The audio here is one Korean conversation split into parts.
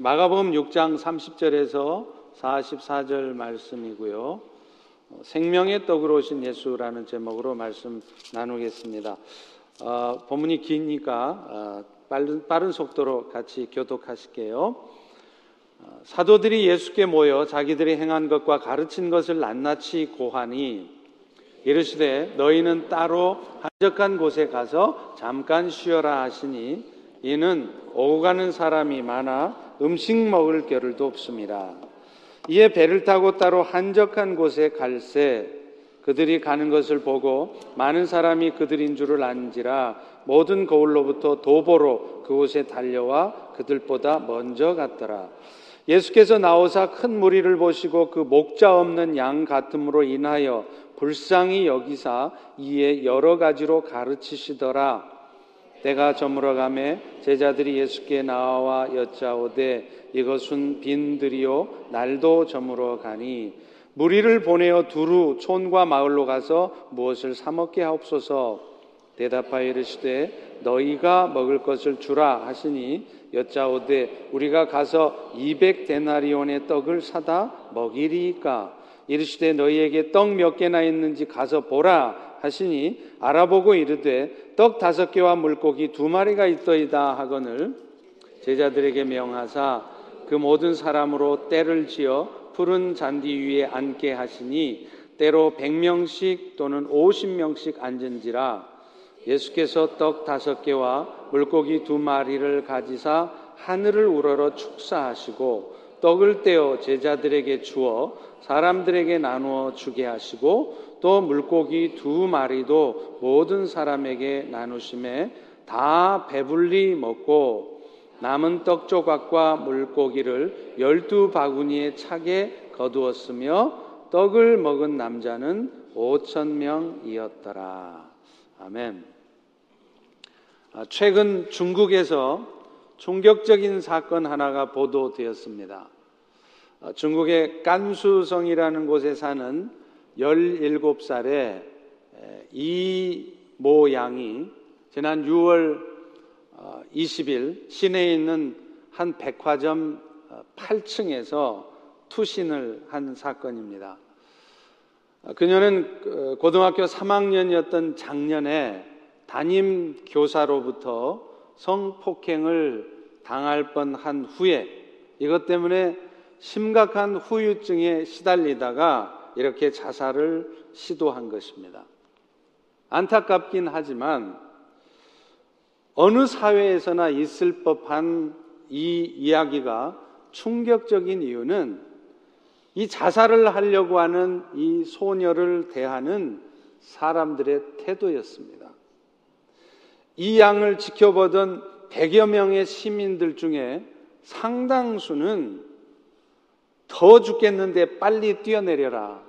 마가복음 6장 30절에서 44절 말씀이고요. 생명의 떡으로 오신 예수라는 제목으로 말씀 나누겠습니다. 어, 본문이 기니까 어, 빠른, 빠른 속도로 같이 교독하실게요. 어, 사도들이 예수께 모여 자기들이 행한 것과 가르친 것을 낱낱이 고하니 이르시되 너희는 따로 한적한 곳에 가서 잠깐 쉬어라 하시니 이는 오고 가는 사람이 많아 음식 먹을 겨를도 없습니다. 이에 배를 타고 따로 한적한 곳에 갈새 그들이 가는 것을 보고 많은 사람이 그들인 줄을 안지라 모든 거울로부터 도보로 그곳에 달려와 그들보다 먼저 갔더라. 예수께서 나오사 큰 무리를 보시고 그 목자 없는 양 같음으로 인하여 불쌍히 여기사 이에 여러 가지로 가르치시더라. 때가 저물어 가매 제자들이 예수께 나와 여짜오되 이것은 빈들이요 날도 저물어 가니 무리를 보내어 두루 촌과 마을로 가서 무엇을 사 먹게 하옵소서. 대답하여 이르시되 너희가 먹을 것을 주라 하시니 여짜오되 우리가 가서 200 데나리온의 떡을 사다 먹이리까? 이르시되 너희에게 떡 몇 개나 있는지 가서 보라 하시니 알아보고 이르되 떡 다섯 개와 물고기 두 마리가 있더이다 하거늘 제자들에게 명하사 그 모든 사람으로 때를 지어 푸른 잔디 위에 앉게 하시니 때로 백명씩 또는 오십 명씩 앉은지라 예수께서 떡 다섯 개와 물고기 두 마리를 가지사 하늘을 우러러 축사하시고 떡을 떼어 제자들에게 주어 사람들에게 나누어 주게 하시고 또 물고기 두 마리도 모든 사람에게 나누심에 다 배불리 먹고 남은 떡 조각과 물고기를 열두 바구니에 차게 거두었으며 떡을 먹은 남자는 오천 명이었더라. 아멘. 아, 최근 중국에서 충격적인 사건 하나가 보도되었습니다. 아, 중국의 깐수성이라는 곳에 사는 17살의 이모 양이 지난 6월 20일 어, 시내에 있는 한 백화점 8층에서 어, 투신을 한 사건입니다. 어, 그녀는 고등학교 3학년이었던 작년에 담임 교사로부터 성폭행을 당할 뻔한 후에 이것 때문에 심각한 후유증에 시달리다가 이렇게 자살을 시도한 것입니다. 안타깝긴 하지만 어느 사회에서나 있을 법한 이 이야기가 충격적인 이유는 이 자살을 하려고 하는 이 소녀를 대하는 사람들의 태도였습니다. 이 양을 지켜보던 100여 명의 시민들 중에 상당수는 더 죽겠는데 빨리 뛰어내려라.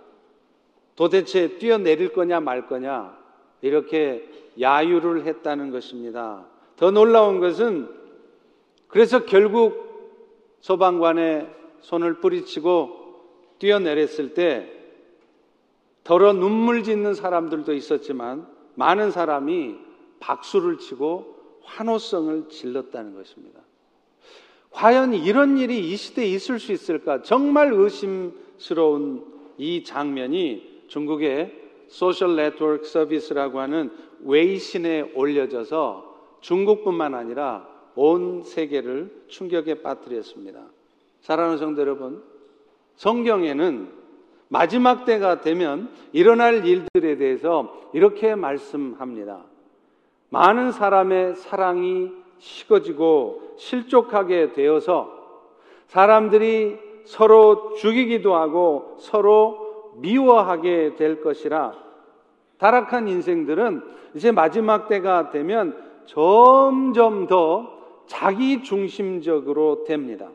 도대체 뛰어내릴 거냐 말 거냐 이렇게 야유를 했다는 것입니다. 더 놀라운 것은 그래서 결국 소방관의 손을 뿌리치고 뛰어내렸을 때 더러 눈물 짓는 사람들도 있었지만 많은 사람이 박수를 치고 환호성을 질렀다는 것입니다. 과연 이런 일이 이 시대에 있을 수 있을까? 정말 의심스러운 이 장면이 중국의 소셜 네트워크 서비스라고 하는 웨이신에 올려져서 중국뿐만 아니라 온 세계를 충격에 빠뜨렸습니다. 사랑하는 성도 여러분, 성경에는 마지막 때가 되면 일어날 일들에 대해서 이렇게 말씀합니다. 많은 사람의 사랑이 식어지고 실족하게 되어서 사람들이 서로 죽이기도 하고 서로 미워하게 될 것이라 타락한 인생들은 이제 마지막 때가 되면 점점 더 자기 중심적으로 됩니다.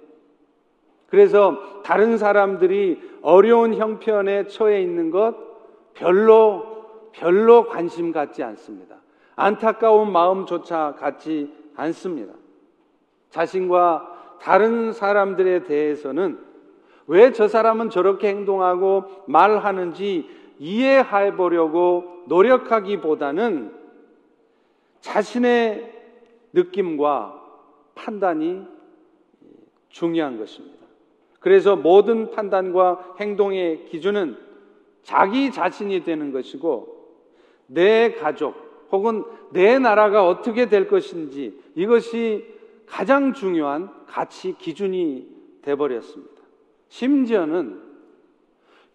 그래서 다른 사람들이 어려운 형편에 처해 있는 것 별로 별로 관심 갖지 않습니다. 안타까운 마음조차 갖지 않습니다. 자신과 다른 사람들에 대해서는 왜 저 사람은 저렇게 행동하고 말하는지 이해해 보려고 노력하기보다는 자신의 느낌과 판단이 중요한 것입니다. 그래서 모든 판단과 행동의 기준은 자기 자신이 되는 것이고 내 가족 혹은 내 나라가 어떻게 될 것인지 이것이 가장 중요한 가치 기준이 돼버렸습니다. 심지어는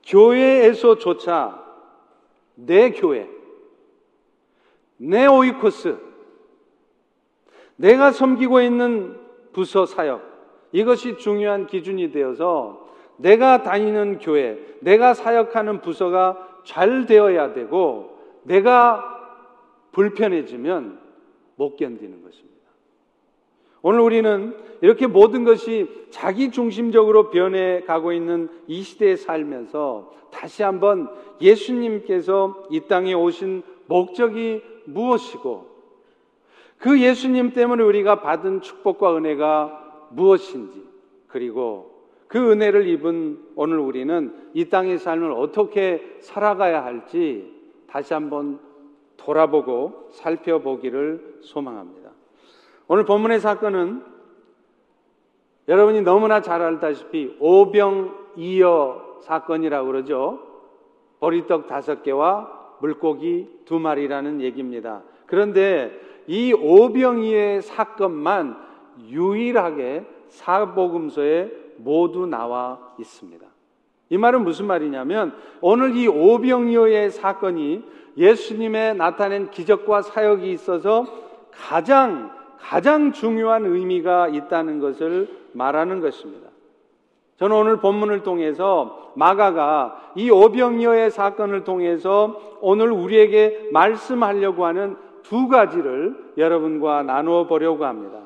교회에서조차 내 교회, 내 오이코스, 내가 섬기고 있는 부서 사역, 이것이 중요한 기준이 되어서 내가 다니는 교회, 내가 사역하는 부서가 잘 되어야 되고 내가 불편해지면 못 견디는 것입니다. 오늘 우리는 이렇게 모든 것이 자기 중심적으로 변해 가고 있는 이 시대에 살면서 다시 한번 예수님께서 이 땅에 오신 목적이 무엇이고 그 예수님 때문에 우리가 받은 축복과 은혜가 무엇인지 그리고 그 은혜를 입은 오늘 우리는 이 땅의 삶을 어떻게 살아가야 할지 다시 한번 돌아보고 살펴보기를 소망합니다. 오늘 본문의 사건은 여러분이 너무나 잘 알다시피 오병이어 사건이라고 그러죠. 보리떡 다섯 개와 물고기 두 마리라는 얘기입니다. 그런데 이 오병이의 사건만 유일하게 사복음서에 모두 나와 있습니다. 이 말은 무슨 말이냐면 오늘 이 오병이어의 사건이 예수님의 나타낸 기적과 사역이 있어서 가장 가장 중요한 의미가 있다는 것을 말하는 것입니다. 저는 오늘 본문을 통해서 마가가 이 오병이어의 사건을 통해서 오늘 우리에게 말씀하려고 하는 두 가지를 여러분과 나누어 보려고 합니다.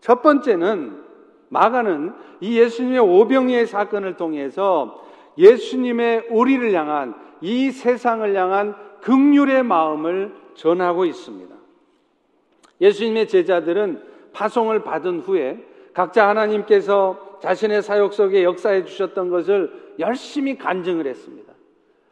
첫 번째는 마가는 이 예수님의 오병이의 사건을 통해서 예수님의 우리를 향한 이 세상을 향한 극률의 마음을 전하고 있습니다. 예수님의 제자들은 파송을 받은 후에 각자 하나님께서 자신의 사역 속에 역사해 주셨던 것을 열심히 간증을 했습니다.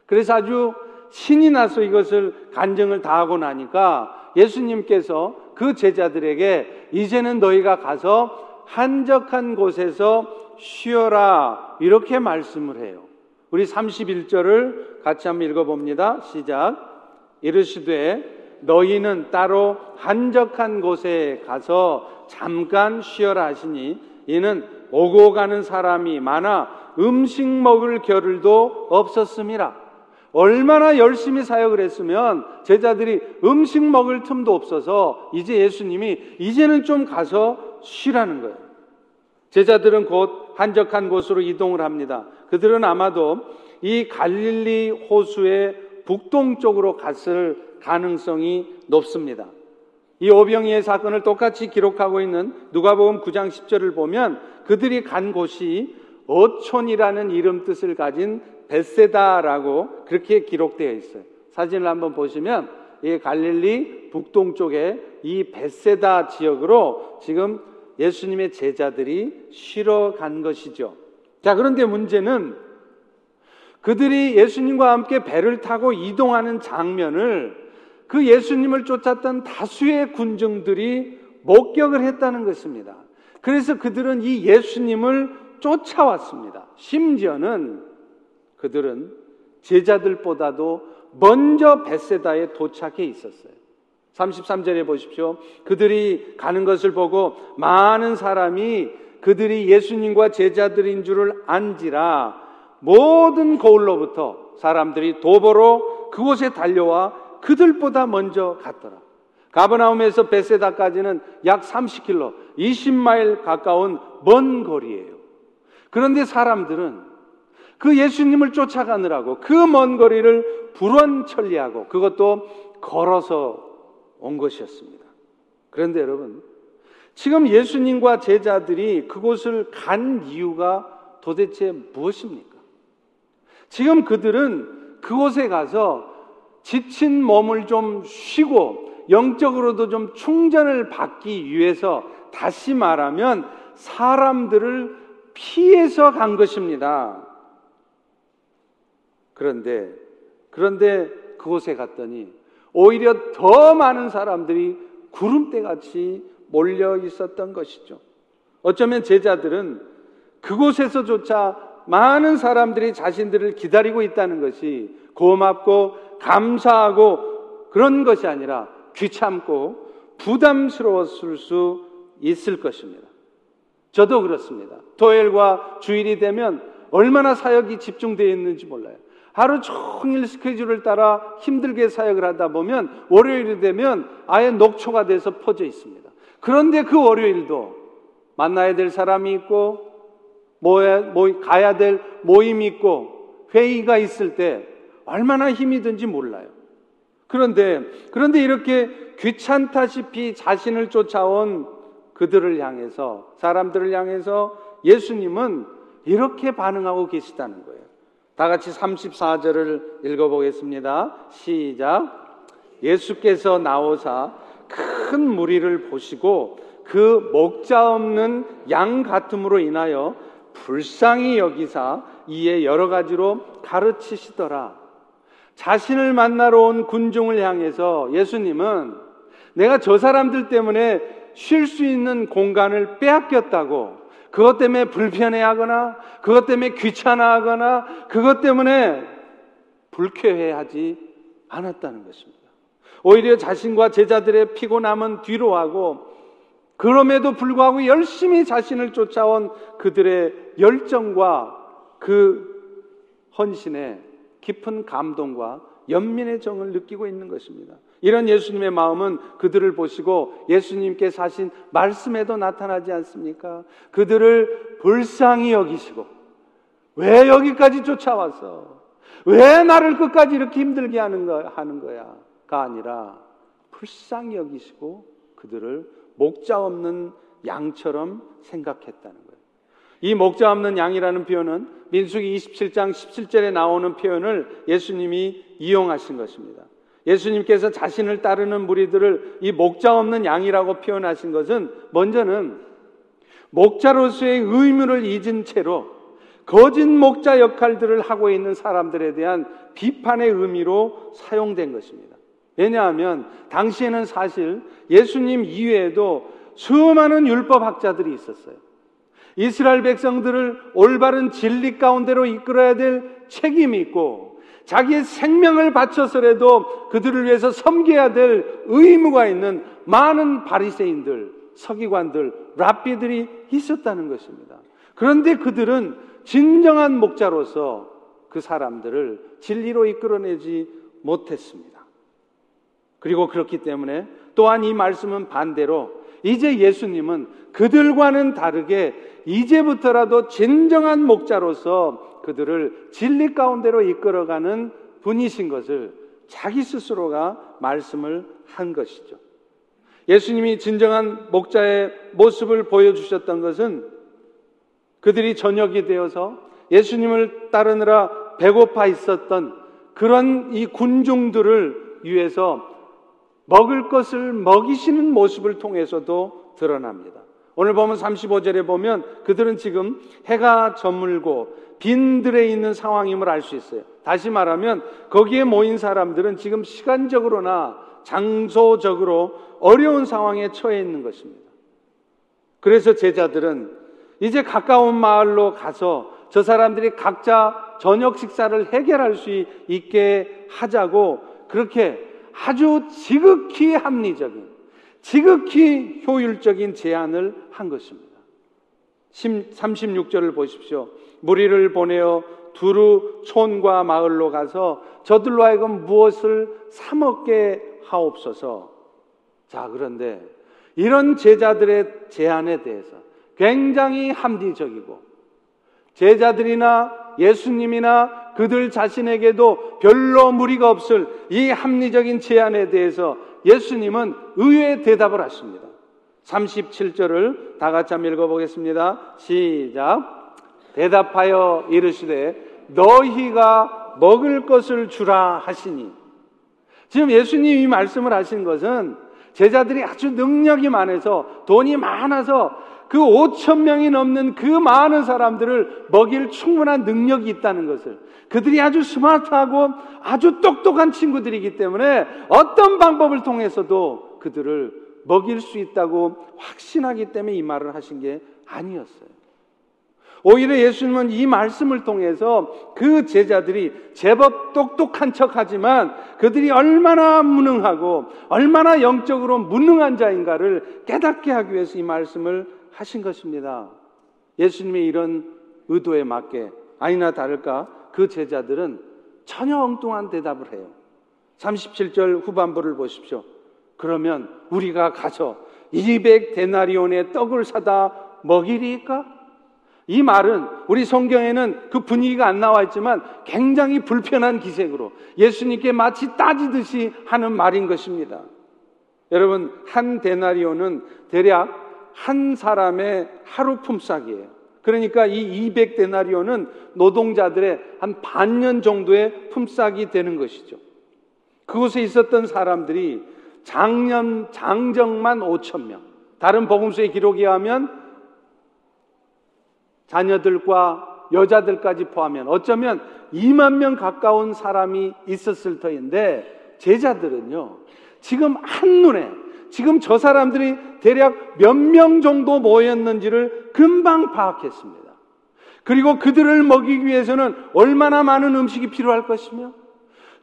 그래서 아주 신이 나서 이것을 간증을 다 하고 나니까 예수님께서 그 제자들에게 이제는 너희가 가서 한적한 곳에서 쉬어라 이렇게 말씀을 해요. 우리 31절을 같이 한번 읽어봅니다. 시작. 이르시되 너희는 따로 한적한 곳에 가서 잠깐 쉬어라 하시니 이는 오고 가는 사람이 많아 음식 먹을 겨를도 없었음이라. 얼마나 열심히 사역을 했으면 제자들이 음식 먹을 틈도 없어서 이제 예수님이 이제는 좀 가서 쉬라는 거예요. 제자들은 곧 한적한 곳으로 이동을 합니다. 그들은 아마도 이 갈릴리 호수의 북동쪽으로 갔을 가능성이 높습니다. 이 오병이의 사건을 똑같이 기록하고 있는 누가복음 9장 10절을 보면 그들이 간 곳이 어촌이라는 이름 뜻을 가진 베세다라고 그렇게 기록되어 있어요. 사진을 한번 보시면 이 갈릴리 북동쪽에 이 베세다 지역으로 지금 예수님의 제자들이 쉬러 간 것이죠. 자, 그런데 문제는 그들이 예수님과 함께 배를 타고 이동하는 장면을 그 예수님을 쫓았던 다수의 군중들이 목격을 했다는 것입니다. 그래서 그들은 이 예수님을 쫓아왔습니다. 심지어는 그들은 제자들보다도 먼저 베세다에 도착해 있었어요. 33절에 보십시오. 그들이 가는 것을 보고 많은 사람이 그들이 예수님과 제자들인 줄을 안지라 모든 거울로부터 사람들이 도보로 그곳에 달려와 그들보다 먼저 갔더라. 가버나움에서 베세다까지는 약 30km, 20마일 가까운 먼 거리예요. 그런데 사람들은 그 예수님을 쫓아가느라고 그 먼 거리를 불원천리하고 그것도 걸어서 온 것이었습니다. 그런데 여러분, 지금 예수님과 제자들이 그곳을 간 이유가 도대체 무엇입니까? 지금 그들은 그곳에 가서 지친 몸을 좀 쉬고 영적으로도 좀 충전을 받기 위해서 다시 말하면 사람들을 피해서 간 것입니다. 그런데, 그런데 그곳에 갔더니 오히려 더 많은 사람들이 구름대 같이 몰려 있었던 것이죠. 어쩌면 제자들은 그곳에서조차 많은 사람들이 자신들을 기다리고 있다는 것이 고맙고 감사하고 그런 것이 아니라 귀찮고 부담스러웠을 수 있을 것입니다. 저도 그렇습니다. 토요일과 주일이 되면 얼마나 사역이 집중되어 있는지 몰라요. 하루 종일 스케줄을 따라 힘들게 사역을 하다 보면 월요일이 되면 아예 녹초가 돼서 퍼져 있습니다. 그런데 그 월요일도 만나야 될 사람이 있고 모여, 모, 가야 될 모임이 있고 회의가 있을 때 얼마나 힘이 든지 몰라요. 그런데 그런데 이렇게 귀찮다시피 자신을 쫓아온 그들을 향해서 사람들을 향해서 예수님은 이렇게 반응하고 계시다는 거예요. 다 같이 34절을 읽어보겠습니다. 시작. 예수께서 나오사 큰 무리를 보시고 그 목자 없는 양 같음으로 인하여 불쌍히 여기사 이에 여러 가지로 가르치시더라. 자신을 만나러 온 군중을 향해서 예수님은 내가 저 사람들 때문에 쉴 수 있는 공간을 빼앗겼다고 그것 때문에 불편해하거나 그것 때문에 귀찮아하거나 그것 때문에 불쾌해하지 않았다는 것입니다. 오히려 자신과 제자들의 피곤함은 뒤로 하고 그럼에도 불구하고 열심히 자신을 쫓아온 그들의 열정과 그 헌신에 깊은 감동과 연민의 정을 느끼고 있는 것입니다. 이런 예수님의 마음은 그들을 보시고 예수님께 하신 말씀에도 나타나지 않습니까? 그들을 불쌍히 여기시고 왜 여기까지 쫓아왔어? 왜 나를 끝까지 이렇게 힘들게 하는 거 하는 거야 가 아니라 불쌍히 여기시고 그들을 목자 없는 양처럼 생각했다는. 이 목자 없는 양이라는 표현은 민수기 27장 17절에 나오는 표현을 예수님이 이용하신 것입니다. 예수님께서 자신을 따르는 무리들을 이 목자 없는 양이라고 표현하신 것은 먼저는 목자로서의 의무를 잊은 채로 거짓 목자 역할들을 하고 있는 사람들에 대한 비판의 의미로 사용된 것입니다. 왜냐하면 당시에는 사실 예수님 이외에도 수많은 율법학자들이 있었어요. 이스라엘 백성들을 올바른 진리 가운데로 이끌어야 될 책임이 있고 자기의 생명을 바쳐서라도 그들을 위해서 섬겨야 될 의무가 있는 많은 바리새인들, 서기관들, 랍비들이 있었다는 것입니다. 그런데 그들은 진정한 목자로서 그 사람들을 진리로 이끌어내지 못했습니다. 그리고 그렇기 때문에 또한 이 말씀은 반대로 이제 예수님은 그들과는 다르게 이제부터라도 진정한 목자로서 그들을 진리 가운데로 이끌어가는 분이신 것을 자기 스스로가 말씀을 한 것이죠. 예수님이 진정한 목자의 모습을 보여주셨던 것은 그들이 저녁이 되어서 예수님을 따르느라 배고파 있었던 그런 이 군중들을 위해서 먹을 것을 먹이시는 모습을 통해서도 드러납니다. 오늘 보면 35절에 보면 그들은 지금 해가 저물고 빈들에 있는 상황임을 알 수 있어요. 다시 말하면 거기에 모인 사람들은 지금 시간적으로나 장소적으로 어려운 상황에 처해 있는 것입니다. 그래서 제자들은 이제 가까운 마을로 가서 저 사람들이 각자 저녁 식사를 해결할 수 있게 하자고 그렇게 아주 지극히 합리적인, 지극히 효율적인 제안을 한 것입니다. 36절을 보십시오. 무리를 보내어 두루 촌과 마을로 가서 저들로 하여금 무엇을 사먹게 하옵소서. 자, 그런데 이런 제자들의 제안에 대해서 굉장히 합리적이고 제자들이나 예수님이나 그들 자신에게도 별로 무리가 없을 이 합리적인 제안에 대해서 예수님은 의외의 대답을 하십니다. 37절을 다 같이 한번 읽어보겠습니다. 시작. 대답하여 이르시되 너희가 먹을 것을 주라 하시니 지금 예수님이 말씀을 하신 것은 제자들이 아주 능력이 많아서 돈이 많아서 그 5천 명이 넘는 그 많은 사람들을 먹일 충분한 능력이 있다는 것을 그들이 아주 스마트하고 아주 똑똑한 친구들이기 때문에 어떤 방법을 통해서도 그들을 먹일 수 있다고 확신하기 때문에 이 말을 하신 게 아니었어요. 오히려 예수님은 이 말씀을 통해서 그 제자들이 제법 똑똑한 척 하지만 그들이 얼마나 무능하고 얼마나 영적으로 무능한 자인가를 깨닫게 하기 위해서 이 말씀을 하신 것입니다. 예수님의 이런 의도에 맞게 아니나 다를까 그 제자들은 전혀 엉뚱한 대답을 해요. 37절 후반부를 보십시오. 그러면 우리가 가서 200 데나리온의 떡을 사다 먹이리까? 이 말은 우리 성경에는 그 분위기가 안 나와 있지만 굉장히 불편한 기색으로 예수님께 마치 따지듯이 하는 말인 것입니다. 여러분, 한 데나리온은 대략 한 사람의 하루 품삯이에요. 그러니까 이 200데나리온은 노동자들의 한 반년 정도의 품삯이 되는 것이죠. 그곳에 있었던 사람들이 장년 장정만 5천 명. 다른 복음서의 기록에 하면 자녀들과 여자들까지 포함하면 어쩌면 2만 명 가까운 사람이 있었을 터인데 제자들은요. 지금 한눈에 지금 저 사람들이 대략 몇 명 정도 모였는지를 금방 파악했습니다. 그리고 그들을 먹이기 위해서는 얼마나 많은 음식이 필요할 것이며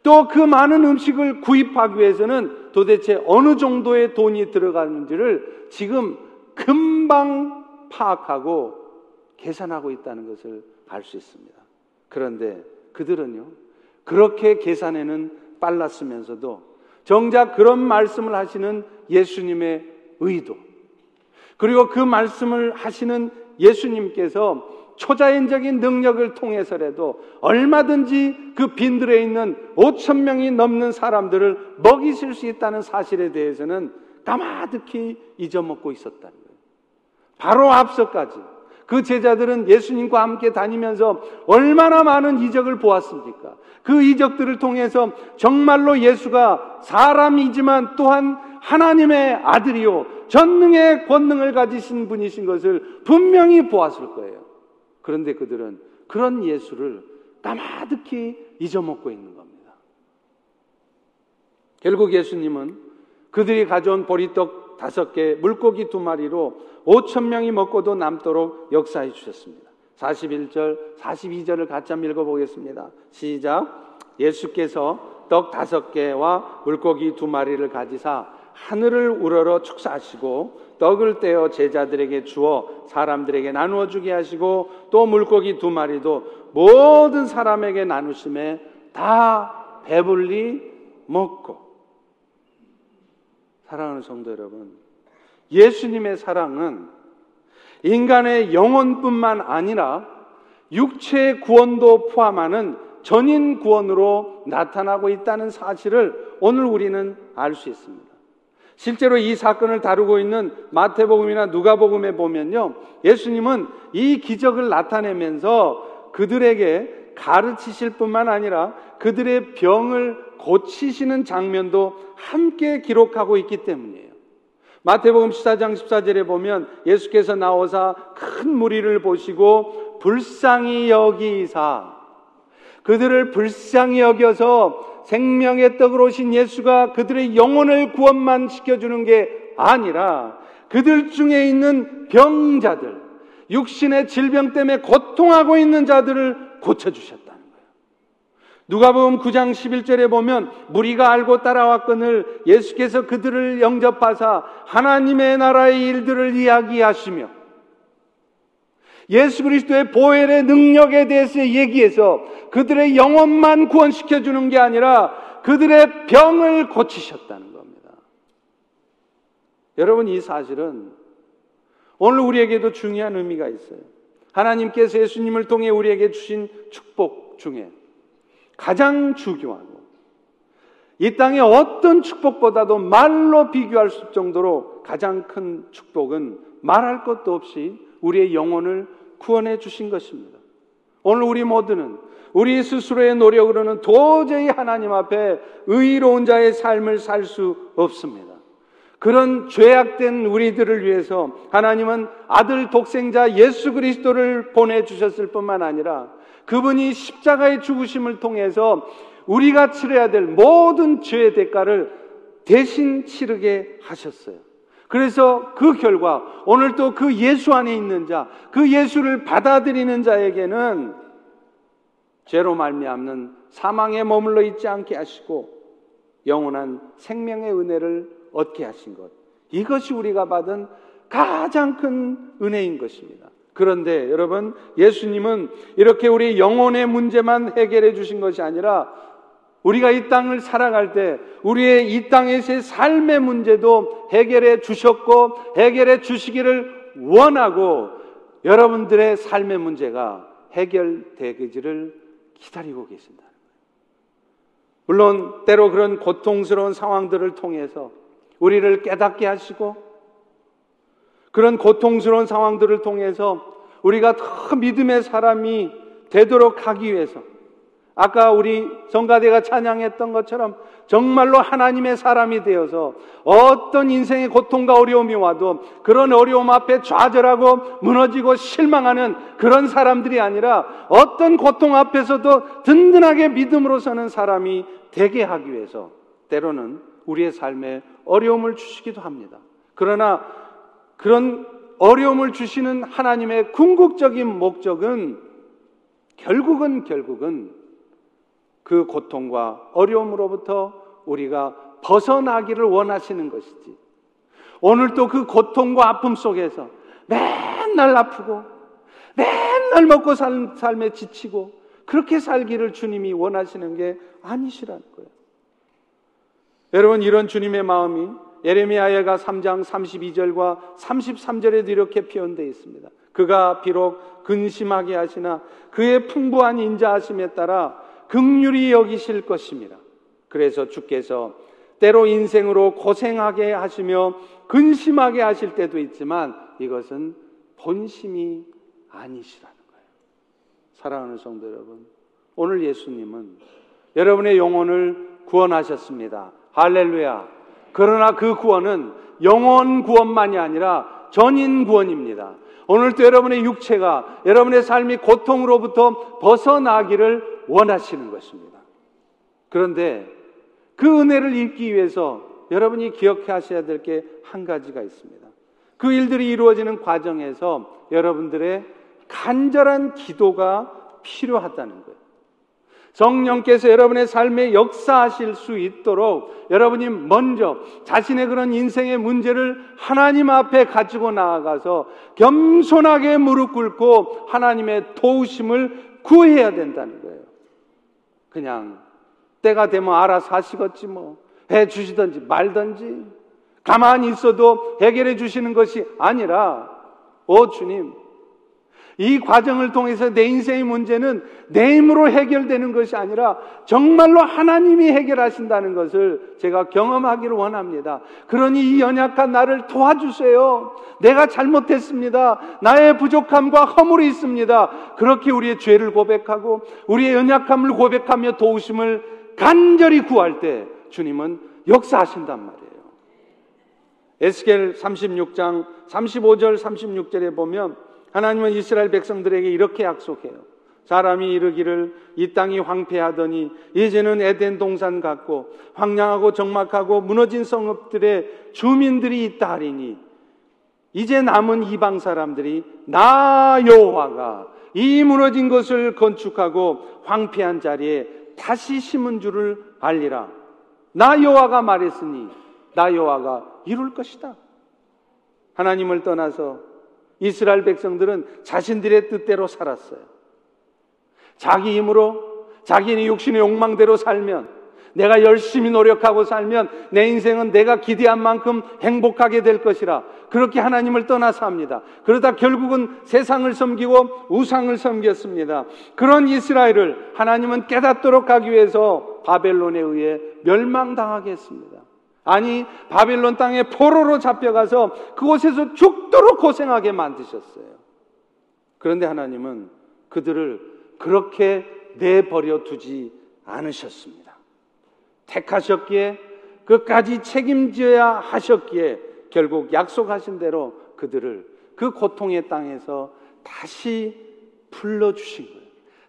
또 그 많은 음식을 구입하기 위해서는 도대체 어느 정도의 돈이 들어가는지를 지금 금방 파악하고 계산하고 있다는 것을 알 수 있습니다. 그런데 그들은요, 그렇게 계산에는 빨랐으면서도 정작 그런 말씀을 하시는 예수님의 의도, 그리고 그 말씀을 하시는 예수님께서 초자연적인 능력을 통해서라도 얼마든지 그 빈들에 있는 5천 명이 넘는 사람들을 먹이실 수 있다는 사실에 대해서는 까마득히 잊어먹고 있었다는 거예요. 바로 앞서까지 그 제자들은 예수님과 함께 다니면서 얼마나 많은 이적을 보았습니까? 그 이적들을 통해서 정말로 예수가 사람이지만 또한 하나님의 아들이요. 전능의 권능을 가지신 분이신 것을 분명히 보았을 거예요. 그런데 그들은 그런 예수를 까마득히 잊어먹고 있는 겁니다. 결국 예수님은 그들이 가져온 보리떡 다섯 개, 물고기 두 마리로 5천 명이 먹고도 남도록 역사해 주셨습니다. 41절, 42절을 같이 한번 읽어보겠습니다. 시작. 예수께서 떡 다섯 개와 물고기 두 마리를 가지사 하늘을 우러러 축사하시고 떡을 떼어 제자들에게 주어 사람들에게 나누어 주게 하시고 또 물고기 두 마리도 모든 사람에게 나누심에 다 배불리 먹고 사랑하는 성도 여러분 예수님의 사랑은 인간의 영혼뿐만 아니라 육체 구원도 포함하는 전인 구원으로 나타나고 있다는 사실을 오늘 우리는 알 수 있습니다. 실제로 이 사건을 다루고 있는 마태복음이나 누가복음에 보면요. 예수님은 이 기적을 나타내면서 그들에게 가르치실 뿐만 아니라 그들의 병을 고치시는 장면도 함께 기록하고 있기 때문이에요. 마태복음 14장 14절에 보면 예수께서 나오사 큰 무리를 보시고 불쌍히 여기사 그들을 불쌍히 여겨서 생명의 떡으로 오신 예수가 그들의 영혼을 구원만 시켜주는 게 아니라 그들 중에 있는 병자들, 육신의 질병 때문에 고통하고 있는 자들을 고쳐주셨다. 누가복음 9장 11절에 보면 무리가 알고 따라왔거늘 예수께서 그들을 영접하사 하나님의 나라의 일들을 이야기하시며 예수 그리스도의 보혈의 능력에 대해서 얘기해서 그들의 영혼만 구원시켜 주는 게 아니라 그들의 병을 고치셨다는 겁니다. 여러분 이 사실은 오늘 우리에게도 중요한 의미가 있어요. 하나님께서 예수님을 통해 우리에게 주신 축복 중에 가장 중요하고 이 땅의 어떤 축복보다도 말로 비교할 수 정도로 가장 큰 축복은 말할 것도 없이 우리의 영혼을 구원해 주신 것입니다. 오늘 우리 모두는 우리 스스로의 노력으로는 도저히 하나님 앞에 의로운 자의 삶을 살 수 없습니다. 그런 죄악된 우리들을 위해서 하나님은 아들 독생자 예수 그리스도를 보내주셨을 뿐만 아니라 그분이 십자가의 죽으심을 통해서 우리가 치러야 될 모든 죄의 대가를 대신 치르게 하셨어요. 그래서 그 결과 오늘 또 그 예수 안에 있는 자, 그 예수를 받아들이는 자에게는 죄로 말미암는 사망에 머물러 있지 않게 하시고 영원한 생명의 은혜를 얻게 하신 것. 이것이 우리가 받은 가장 큰 은혜인 것입니다. 그런데 여러분, 예수님은 이렇게 우리 영혼의 문제만 해결해 주신 것이 아니라 우리가 이 땅을 살아갈 때 우리의 이 땅에서의 삶의 문제도 해결해 주셨고 해결해 주시기를 원하고 여러분들의 삶의 문제가 해결되기를 기다리고 거예요. 물론 때로 그런 고통스러운 상황들을 통해서 우리를 깨닫게 하시고 그런 고통스러운 상황들을 통해서 우리가 더 믿음의 사람이 되도록 하기 위해서 아까 우리 정가대가 찬양했던 것처럼 정말로 하나님의 사람이 되어서 어떤 인생의 고통과 어려움이 와도 그런 어려움 앞에 좌절하고 무너지고 실망하는 그런 사람들이 아니라 어떤 고통 앞에서도 든든하게 믿음으로 서는 사람이 되게 하기 위해서 때로는 우리의 삶에 어려움을 주시기도 합니다. 그러나 그런 어려움을 주시는 하나님의 궁극적인 목적은 결국은 결국은 그 고통과 어려움으로부터 우리가 벗어나기를 원하시는 것이지. 오늘도 그 고통과 아픔 속에서 맨날 아프고 맨날 먹고 살, 삶에 지치고 그렇게 살기를 주님이 원하시는 게 아니시라는 거예요. 여러분 이런 주님의 마음이 예레미야가 3장 32절과 33절에도 이렇게 표현되어 있습니다. 그가 비록 근심하게 하시나 그의 풍부한 인자하심에 따라 극률이 여기실 것입니다. 그래서 주께서 때로 인생으로 고생하게 하시며 근심하게 하실 때도 있지만 이것은 본심이 아니시라는 거예요. 사랑하는 성도 여러분, 오늘 예수님은 여러분의 영혼을 구원하셨습니다. 할렐루야. 그러나 그 구원은 영원 구원만이 아니라 전인 구원입니다. 오늘도 여러분의 육체가 여러분의 삶이 고통으로부터 벗어나기를 원하시는 것입니다. 그런데 그 은혜를 읽기 위해서 여러분이 기억해 하셔야 될 게 한 가지가 있습니다. 그 일들이 이루어지는 과정에서 여러분들의 간절한 기도가 필요하다는 거예요. 성령께서 여러분의 삶에 역사하실 수 있도록 여러분이 먼저 자신의 그런 인생의 문제를 하나님 앞에 가지고 나아가서 겸손하게 무릎 꿇고 하나님의 도우심을 구해야 된다는 거예요. 그냥 때가 되면 알아서 하시겠지 뭐. 해 주시든지 말든지. 가만히 있어도 해결해 주시는 것이 아니라, 오 주님, 이 과정을 통해서 내 인생의 문제는 내 힘으로 해결되는 것이 아니라 정말로 하나님이 해결하신다는 것을 제가 경험하기를 원합니다. 그러니 이 연약한 나를 도와주세요. 내가 잘못했습니다. 나의 부족함과 허물이 있습니다. 그렇게 우리의 죄를 고백하고 우리의 연약함을 고백하며 도우심을 간절히 구할 때 주님은 역사하신단 말이에요. 에스겔 36장 35절 36절에 보면 하나님은 이스라엘 백성들에게 이렇게 약속해요. 사람이 이르기를 이 땅이 황폐하더니 이제는 에덴 동산 같고 황량하고 적막하고 무너진 성읍들의 주민들이 있다 하리니 이제 남은 이방 사람들이 나 여호와가 이 무너진 것을 건축하고 황폐한 자리에 다시 심은 줄을 알리라. 나 여호와가 말했으니 나 여호와가 이룰 것이다. 하나님을 떠나서 이스라엘 백성들은 자신들의 뜻대로 살았어요. 자기 힘으로 자기의 육신의 욕망대로 살면 내가 열심히 노력하고 살면 내 인생은 내가 기대한 만큼 행복하게 될 것이라 그렇게 하나님을 떠나서 합니다. 그러다 결국은 세상을 섬기고 우상을 섬겼습니다. 그런 이스라엘을 하나님은 깨닫도록 하기 위해서 바벨론에 의해 멸망당하게 했습니다. 아니 바빌론 땅에 포로로 잡혀가서 그곳에서 죽도록 고생하게 만드셨어요. 그런데 하나님은 그들을 그렇게 내버려 두지 않으셨습니다. 택하셨기에 끝까지 책임져야 하셨기에 결국 약속하신 대로 그들을 그 고통의 땅에서 다시 불러주신 거예요.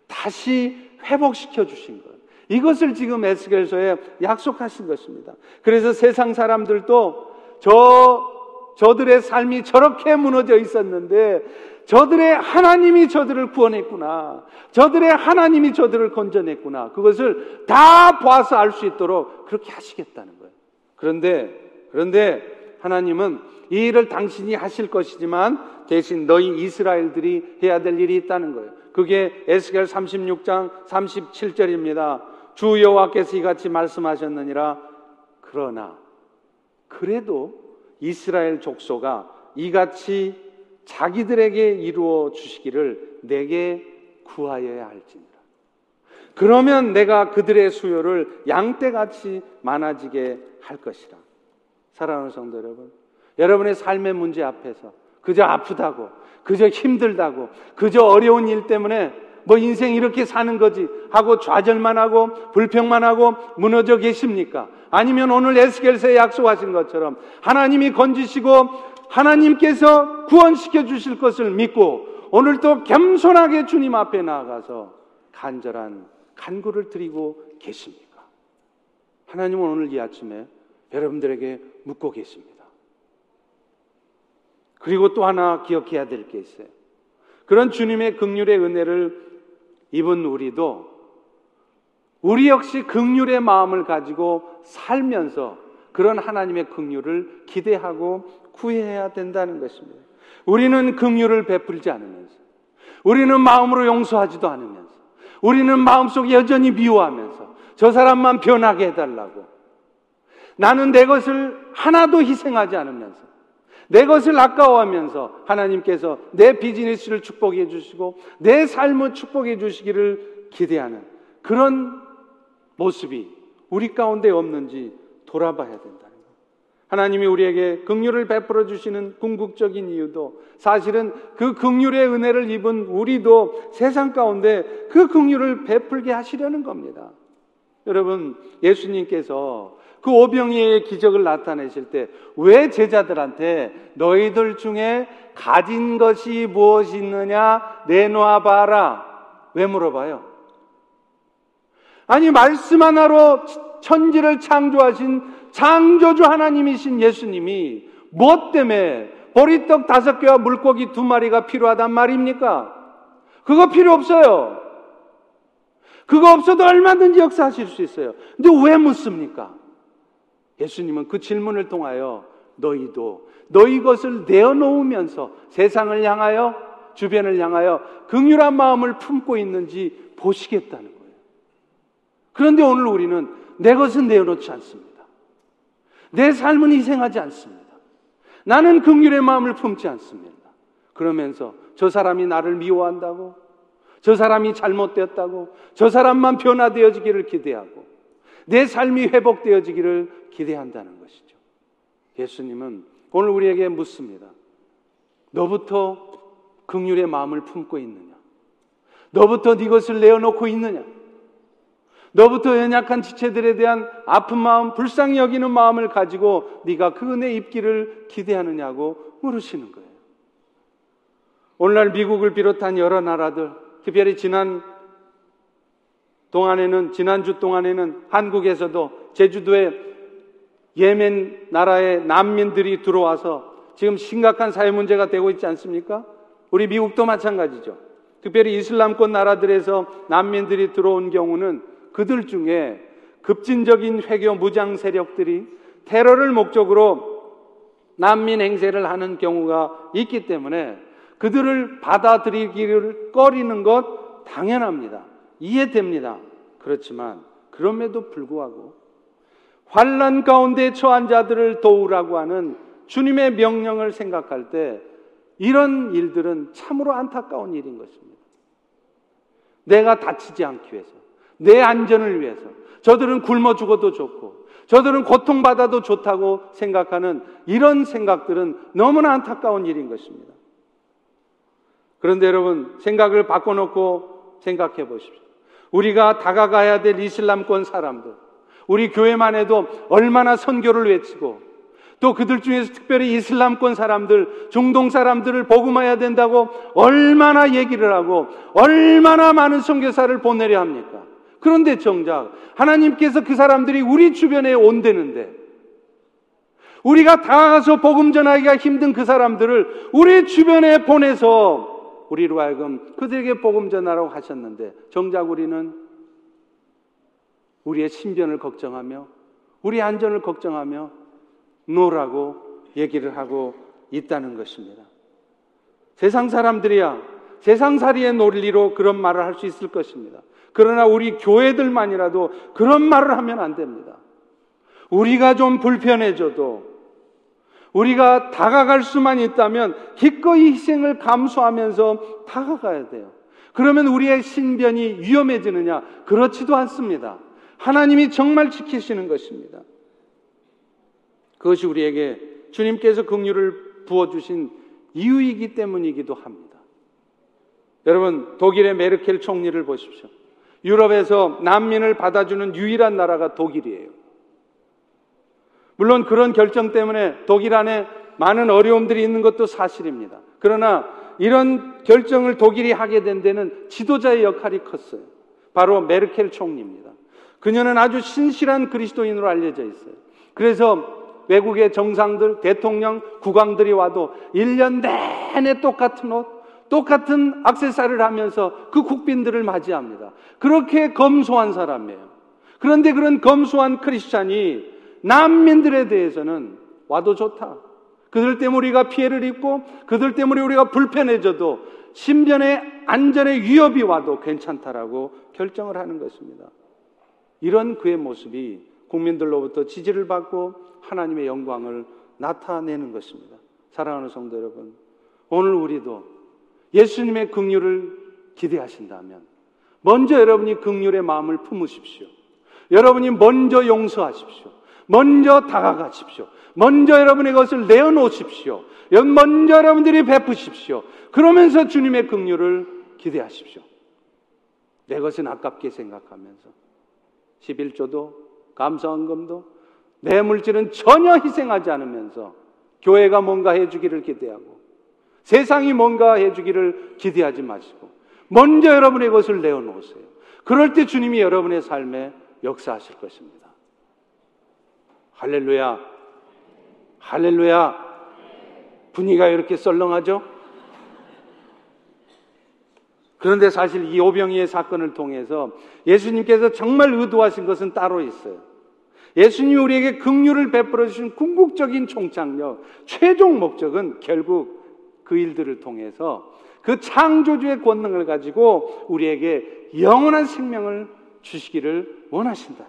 다시 회복시켜 주신 거예요. 이것을 지금 에스겔서에 약속하신 것입니다. 그래서 세상 사람들도 저 저들의 삶이 저렇게 무너져 있었는데 저들의 하나님이 저들을 구원했구나. 저들의 하나님이 저들을 건져냈구나. 그것을 다 봐서 알 수 있도록 그렇게 하시겠다는 거예요. 그런데, 그런데 하나님은 이 일을 당신이 하실 것이지만 대신 너희 이스라엘들이 해야 될 일이 있다는 거예요. 그게 에스겔 36장 37절입니다. 주 여호와께서 이같이 말씀하셨느니라. 그러나 그래도 이스라엘 족소가 이같이 자기들에게 이루어 주시기를 내게 구하여야 할지니라. 그러면 내가 그들의 수요를 양떼같이 많아지게 할 것이라. 사랑하는 성도 여러분, 여러분의 삶의 문제 앞에서 그저 아프다고, 그저 힘들다고, 그저 어려운 일 때문에 뭐 인생 이렇게 사는 거지 하고 좌절만 하고 불평만 하고 무너져 계십니까? 아니면 오늘 에스겔서에 약속하신 것처럼 하나님이 건지시고 하나님께서 구원시켜 주실 것을 믿고 오늘도 겸손하게 주님 앞에 나아가서 간절한 간구를 드리고 계십니까? 하나님은 오늘 이 아침에 여러분들에게 묻고 계십니다. 그리고 또 하나 기억해야 될 게 있어요. 그런 주님의 극률의 은혜를 입은 우리도 우리 역시 극률의 마음을 가지고 살면서 그런 하나님의 극률을 기대하고 구해야 된다는 것입니다. 우리는 긍휼을 베풀지 않으면서 우리는 마음으로 용서하지도 않으면서 우리는 마음속에 여전히 미워하면서 저 사람만 변하게 해달라고 나는 내 것을 하나도 희생하지 않으면서 내 것을 아까워하면서 하나님께서 내 비즈니스를 축복해 주시고 내 삶을 축복해 주시기를 기대하는 그런 모습이 우리 가운데 없는지 돌아봐야 된다는 것. 하나님이 우리에게 긍휼을 베풀어 주시는 궁극적인 이유도 사실은 그 긍휼의 은혜를 입은 우리도 세상 가운데 그 긍휼을 베풀게 하시려는 겁니다. 여러분, 예수님께서 그 오병이의 기적을 나타내실 때 왜 제자들한테 너희들 중에 가진 것이 무엇이 있느냐 내놓아 봐라. 왜 물어봐요? 아니 말씀 하나로 천지를 창조하신 창조주 하나님이신 예수님이 무엇 때문에 보리떡 다섯 개와 물고기 두 마리가 필요하단 말입니까? 그거 필요 없어요. 그거 없어도 얼마든지 역사하실 수 있어요. 근데 왜 묻습니까? 예수님은 그 질문을 통하여 너희도 너희 것을 내어놓으면서 세상을 향하여 주변을 향하여 긍휼한 마음을 품고 있는지 보시겠다는 거예요. 그런데 오늘 우리는 내 것은 내어놓지 않습니다. 내 삶은 희생하지 않습니다. 나는 긍휼의 마음을 품지 않습니다. 그러면서 저 사람이 나를 미워한다고, 저 사람이 잘못되었다고, 저 사람만 변화되어지기를 기대하고, 내 삶이 회복되어지기를 기대한다는 것이죠. 예수님은 오늘 우리에게 묻습니다. 너부터 긍휼의 마음을 품고 있느냐? 너부터 네 것을 내어놓고 있느냐? 너부터 연약한 지체들에 대한 아픈 마음, 불쌍히 여기는 마음을 가지고 네가 그 은혜 입기를 기대하느냐고 물으시는 거예요. 오늘날 미국을 비롯한 여러 나라들, 특별히 지난 동안에는 지난주 동안에는 한국에서도 제주도에 예멘 나라의 난민들이 들어와서 지금 심각한 사회 문제가 되고 있지 않습니까? 우리 미국도 마찬가지죠. 특별히 이슬람권 나라들에서 난민들이 들어온 경우는 그들 중에 급진적인 회교 무장 세력들이 테러를 목적으로 난민 행세를 하는 경우가 있기 때문에 그들을 받아들이기를 꺼리는 것 당연합니다. 이해됩니다. 그렇지만 그럼에도 불구하고 환란 가운데 처한 자들을 도우라고 하는 주님의 명령을 생각할 때 이런 일들은 참으로 안타까운 일인 것입니다. 내가 다치지 않기 위해서 내 안전을 위해서 저들은 굶어 죽어도 좋고 저들은 고통받아도 좋다고 생각하는 이런 생각들은 너무나 안타까운 일인 것입니다. 그런데 여러분 생각을 바꿔놓고 생각해 보십시오. 우리가 다가가야 될 이슬람권 사람들, 우리 교회만 해도 얼마나 선교를 외치고 또 그들 중에서 특별히 이슬람권 사람들, 중동 사람들을 복음해야 된다고 얼마나 얘기를 하고 얼마나 많은 선교사를 보내려 합니까? 그런데 정작 하나님께서 그 사람들이 우리 주변에 온대는데 우리가 다가가서 복음 전하기가 힘든 그 사람들을 우리 주변에 보내서 우리로 하여금 그들에게 복음 전하라고 하셨는데 정작 우리는 우리의 신변을 걱정하며 우리 안전을 걱정하며 노라고 얘기를 하고 있다는 것입니다. 세상 사람들이야 세상살이의 논리로 그런 말을 할 수 있을 것입니다. 그러나 우리 교회들만이라도 그런 말을 하면 안 됩니다. 우리가 좀 불편해져도 우리가 다가갈 수만 있다면 기꺼이 희생을 감수하면서 다가가야 돼요. 그러면 우리의 신변이 위험해지느냐? 그렇지도 않습니다. 하나님이 정말 지키시는 것입니다. 그것이 우리에게 주님께서 긍휼을 부어 주신 이유이기 때문이기도 합니다. 여러분, 독일의 메르켈 총리를 보십시오. 유럽에서 난민을 받아주는 유일한 나라가 독일이에요. 물론 그런 결정 때문에 독일 안에 많은 어려움들이 있는 것도 사실입니다. 그러나 이런 결정을 독일이 하게 된 데는 지도자의 역할이 컸어요. 바로 메르켈 총리입니다. 그녀는 아주 신실한 그리스도인으로 알려져 있어요. 그래서 외국의 정상들, 대통령, 국왕들이 와도 1년 내내 똑같은 옷, 똑같은 악세사를 하면서 그 국빈들을 맞이합니다. 그렇게 검소한 사람이에요. 그런데 그런 검소한 크리스찬이 난민들에 대해서는 와도 좋다. 그들 때문에 우리가 피해를 입고 그들 때문에 우리가 불편해져도 신변의 안전의 위협이 와도 괜찮다라고 결정을 하는 것입니다. 이런 그의 모습이 국민들로부터 지지를 받고 하나님의 영광을 나타내는 것입니다. 사랑하는 성도 여러분, 오늘 우리도 예수님의 긍휼을 기대하신다면 먼저 여러분이 긍휼의 마음을 품으십시오. 여러분이 먼저 용서하십시오. 먼저 다가가십시오. 먼저 여러분의 것을 내어놓으십시오. 먼저 여러분들이 베푸십시오. 그러면서 주님의 긍휼을 기대하십시오. 내 것은 아깝게 생각하면서 11조도 감사헌금도 내 물질은 전혀 희생하지 않으면서 교회가 뭔가 해주기를 기대하고 세상이 뭔가 해주기를 기대하지 마시고 먼저 여러분의 것을 내어놓으세요. 그럴 때 주님이 여러분의 삶에 역사하실 것입니다. 할렐루야. 할렐루야. 분위기가 이렇게 썰렁하죠? 그런데 사실 이 오병이의 사건을 통해서 예수님께서 정말 의도하신 것은 따로 있어요. 예수님이 우리에게 긍휼을 베풀어 주신 궁극적인 총착력, 최종 목적은 결국 그 일들을 통해서 그 창조주의 권능을 가지고 우리에게 영원한 생명을 주시기를 원하신다.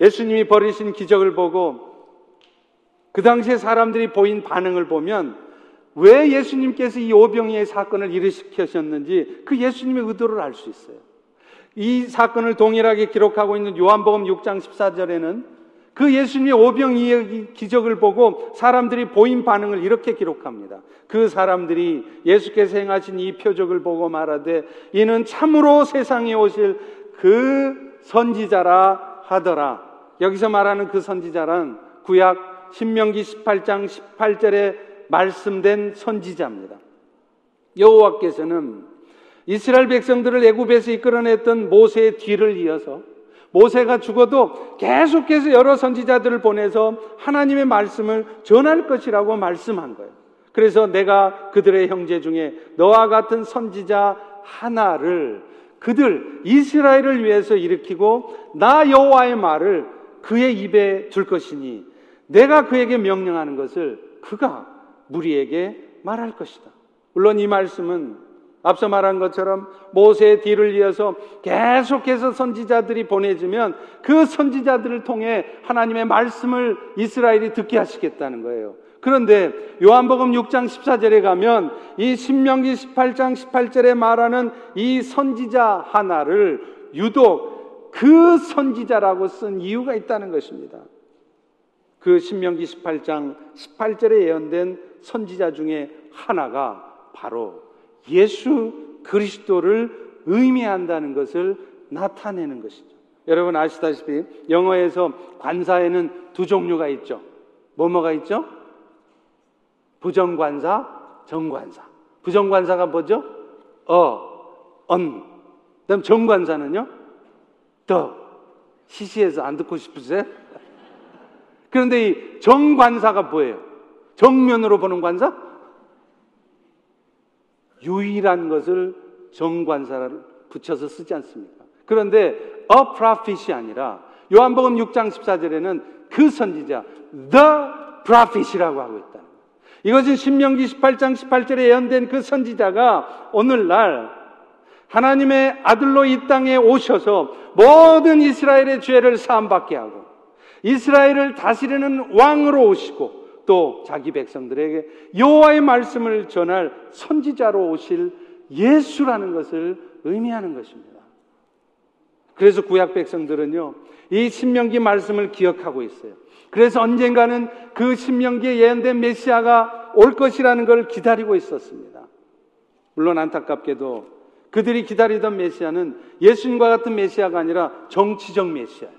예수님이 벌이신 기적을 보고 그 당시에 사람들이 보인 반응을 보면 왜 예수님께서 이 오병이의 사건을 일으키셨는지 그 예수님의 의도를 알 수 있어요. 이 사건을 동일하게 기록하고 있는 요한복음 6장 14절에는 그 예수님의 오병이의 기적을 보고 사람들이 보인 반응을 이렇게 기록합니다. 그 사람들이 예수께서 행하신 이 표적을 보고 말하되 이는 참으로 세상에 오실 그 선지자라 하더라. 여기서 말하는 그 선지자란 구약 신명기 18장 18절에 말씀된 선지자입니다. 여호와께서는 이스라엘 백성들을 애굽에서 이끌어냈던 모세의 뒤를 이어서 모세가 죽어도 계속해서 여러 선지자들을 보내서 하나님의 말씀을 전할 것이라고 말씀한 거예요. 그래서 내가 그들의 형제 중에 너와 같은 선지자 하나를 그들 이스라엘을 위해서 일으키고 나 여호와의 말을 그의 입에 줄 것이니 내가 그에게 명령하는 것을 그가 무리에게 말할 것이다. 물론 이 말씀은 앞서 말한 것처럼 모세의 뒤를 이어서 계속해서 선지자들이 보내지면 그 선지자들을 통해 하나님의 말씀을 이스라엘이 듣게 하시겠다는 거예요. 그런데 요한복음 6장 14절에 가면 이 신명기 18장 18절에 말하는 이 선지자 하나를 유독 그 선지자라고 쓴 이유가 있다는 것입니다. 그 신명기 18장 18절에 예언된 선지자 중에 하나가 바로 예수 그리스도를 의미한다는 것을 나타내는 것이죠. 여러분 아시다시피 영어에서 관사에는 두 종류가 있죠. 뭐뭐가 있죠? 부정관사, 정관사. 부정관사가 뭐죠? 어, 언. 그다음 정관사는요? 더. 시시해서 안 듣고 싶으세요? 그런데 이 정관사가 뭐예요? 정면으로 보는 관사? 유일한 것을 정관사를 붙여서 쓰지 않습니까? 그런데 a prophet이 아니라 요한복음 6장 14절에는 그 선지자 the prophet이라고 하고 있다. 이것은 신명기 18장 18절에 예언된 그 선지자가 오늘날 하나님의 아들로 이 땅에 오셔서 모든 이스라엘의 죄를 사함받게 하고 이스라엘을 다스리는 왕으로 오시고 또 자기 백성들에게 여호와의 말씀을 전할 선지자로 오실 예수라는 것을 의미하는 것입니다. 그래서 구약 백성들은요, 이 신명기 말씀을 기억하고 있어요. 그래서 언젠가는 그 신명기에 예언된 메시아가 올 것이라는 걸 기다리고 있었습니다. 물론 안타깝게도 그들이 기다리던 메시아는 예수님과 같은 메시아가 아니라 정치적 메시아예요.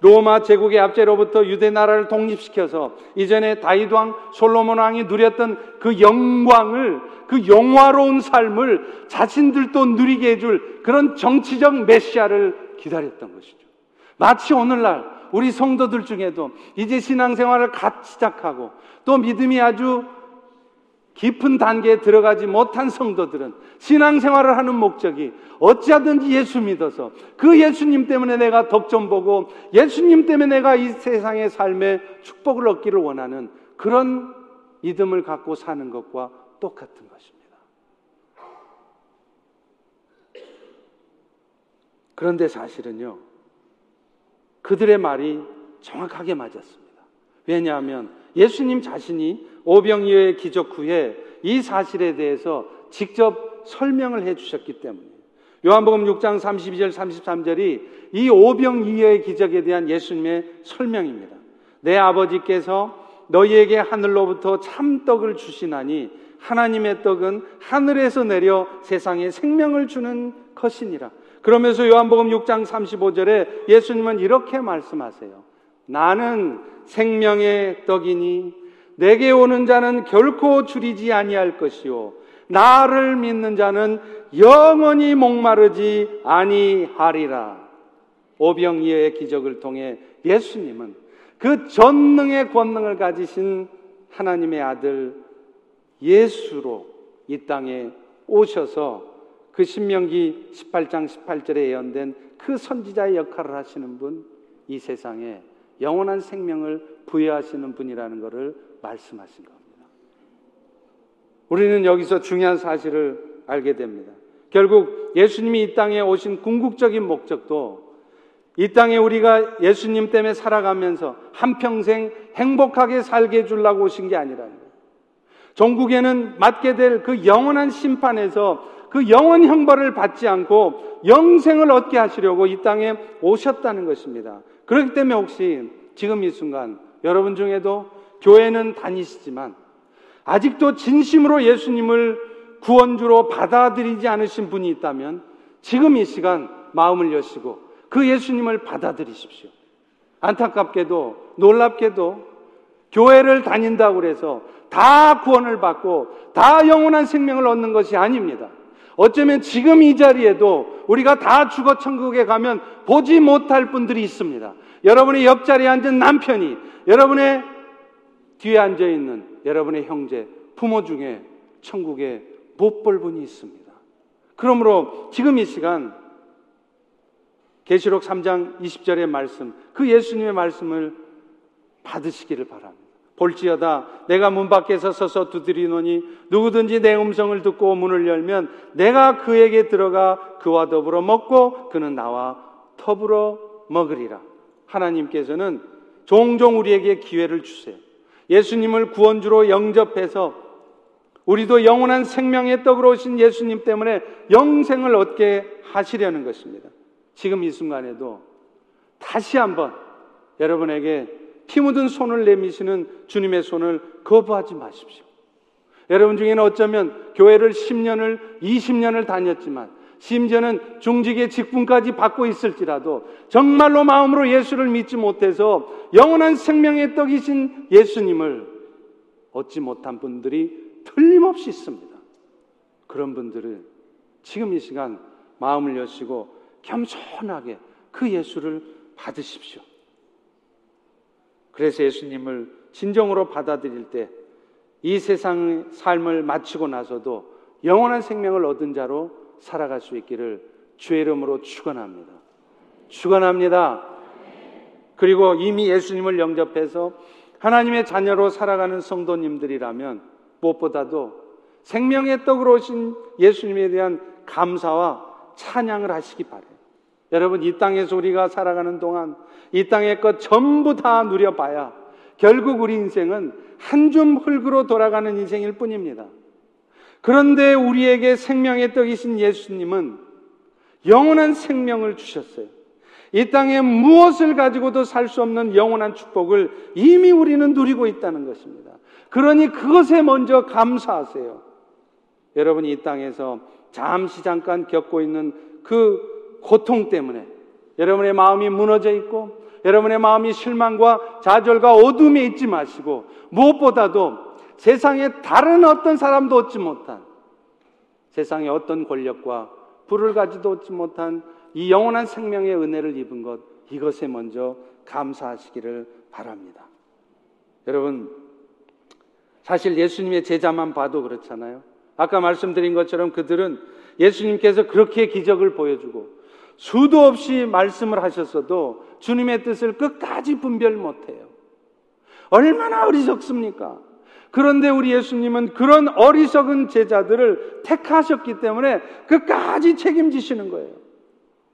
로마 제국의 압제로부터 유대 나라를 독립시켜서 이전에 다윗 왕, 솔로몬 왕이 누렸던 그 영광을 그 영화로운 삶을 자신들도 누리게 해줄 그런 정치적 메시아를 기다렸던 것이죠. 마치 오늘날 우리 성도들 중에도 이제 신앙생활을 갓 시작하고 또 믿음이 아주 깊은 단계에 들어가지 못한 성도들은 신앙생활을 하는 목적이 어찌하든지 예수 믿어서 그 예수님 때문에 내가 덕점 보고 예수님 때문에 내가 이 세상의 삶의 축복을 얻기를 원하는 그런 믿음을 갖고 사는 것과 똑같은 것입니다. 그런데 사실은요, 그들의 말이 정확하게 맞았습니다. 왜냐하면 예수님 자신이 오병이어의 기적 후에 이 사실에 대해서 직접 설명을 해 주셨기 때문에 요한복음 6장 32절 33절이 이 오병이어의 기적에 대한 예수님의 설명입니다. 내 아버지께서 너희에게 하늘로부터 참떡을 주시나니 하나님의 떡은 하늘에서 내려 세상에 생명을 주는 것이니라. 그러면서 요한복음 6장 35절에 예수님은 이렇게 말씀하세요. 나는 생명의 떡이니 내게 오는 자는 결코 줄이지 아니할 것이요 나를 믿는 자는 영원히 목마르지 아니하리라. 오병이어의 기적을 통해 예수님은 그 전능의 권능을 가지신 하나님의 아들 예수로 이 땅에 오셔서 그 신명기 18장 18절에 예언된 그 선지자의 역할을 하시는 분, 이 세상에 영원한 생명을 부여하시는 분이라는 것을 말씀하신 겁니다. 우리는 여기서 중요한 사실을 알게 됩니다. 결국 예수님이 이 땅에 오신 궁극적인 목적도 이 땅에 우리가 예수님 때문에 살아가면서 한평생 행복하게 살게 해주려고 오신 게 아니라는 거예요. 전국에는 맞게 될 그 영원한 심판에서 그 영원 형벌을 받지 않고 영생을 얻게 하시려고 이 땅에 오셨다는 것입니다. 그렇기 때문에 혹시 지금 이 순간 여러분 중에도 교회는 다니시지만 아직도 진심으로 예수님을 구원주로 받아들이지 않으신 분이 있다면 지금 이 시간 마음을 여시고 그 예수님을 받아들이십시오. 안타깝게도 놀랍게도 교회를 다닌다고 해서 다 구원을 받고 다 영원한 생명을 얻는 것이 아닙니다. 어쩌면 지금 이 자리에도 우리가 다 죽어 천국에 가면 보지 못할 분들이 있습니다. 여러분의 옆자리에 앉은 남편이 여러분의 뒤에 앉아 있는 여러분의 형제, 부모 중에 천국에 못 볼 분이 있습니다. 그러므로 지금 이 시간 계시록 3장 20절의 말씀, 그 예수님의 말씀을 받으시기를 바랍니다. 볼지어다 내가 문 밖에서 서서 두드리노니 누구든지 내 음성을 듣고 문을 열면 내가 그에게 들어가 그와 더불어 먹고 그는 나와 더불어 먹으리라. 하나님께서는 종종 우리에게 기회를 주세요. 예수님을 구원주로 영접해서 우리도 영원한 생명의 떡으로 오신 예수님 때문에 영생을 얻게 하시려는 것입니다. 지금 이 순간에도 다시 한번 여러분에게 피 묻은 손을 내미시는 주님의 손을 거부하지 마십시오. 여러분 중에는 어쩌면 교회를 10년을, 20년을 다녔지만 심지어는 중직의 직분까지 받고 있을지라도 정말로 마음으로 예수를 믿지 못해서 영원한 생명의 떡이신 예수님을 얻지 못한 분들이 틀림없이 있습니다. 그런 분들은 지금 이 시간 마음을 여시고 겸손하게 그 예수를 받으십시오. 그래서 예수님을 진정으로 받아들일 때 이 세상 삶을 마치고 나서도 영원한 생명을 얻은 자로 살아갈 수 있기를 주의 이름으로 축원합니다. 축원합니다. 그리고 이미 예수님을 영접해서 하나님의 자녀로 살아가는 성도님들이라면 무엇보다도 생명의 떡으로 오신 예수님에 대한 감사와 찬양을 하시기 바래요. 여러분 이 땅에서 우리가 살아가는 동안 이 땅의 것 전부 다 누려봐야 결국 우리 인생은 한 줌 흙으로 돌아가는 인생일 뿐입니다. 그런데 우리에게 생명의 떡이신 예수님은 영원한 생명을 주셨어요. 이 땅에 무엇을 가지고도 살 수 없는 영원한 축복을 이미 우리는 누리고 있다는 것입니다. 그러니 그것에 먼저 감사하세요. 여러분이 이 땅에서 잠시 잠깐 겪고 있는 그 고통 때문에 여러분의 마음이 무너져 있고 여러분의 마음이 실망과 좌절과 어둠에 있지 마시고 무엇보다도 세상에 다른 어떤 사람도 얻지 못한 세상의 어떤 권력과 불을 가지도 얻지 못한 이 영원한 생명의 은혜를 입은 것 이것에 먼저 감사하시기를 바랍니다. 여러분 사실 예수님의 제자만 봐도 그렇잖아요. 아까 말씀드린 것처럼 그들은 예수님께서 그렇게 기적을 보여주고 수도 없이 말씀을 하셨어도 주님의 뜻을 끝까지 분별 못해요. 얼마나 어리석습니까? 그런데 우리 예수님은 그런 어리석은 제자들을 택하셨기 때문에 끝까지 책임지시는 거예요.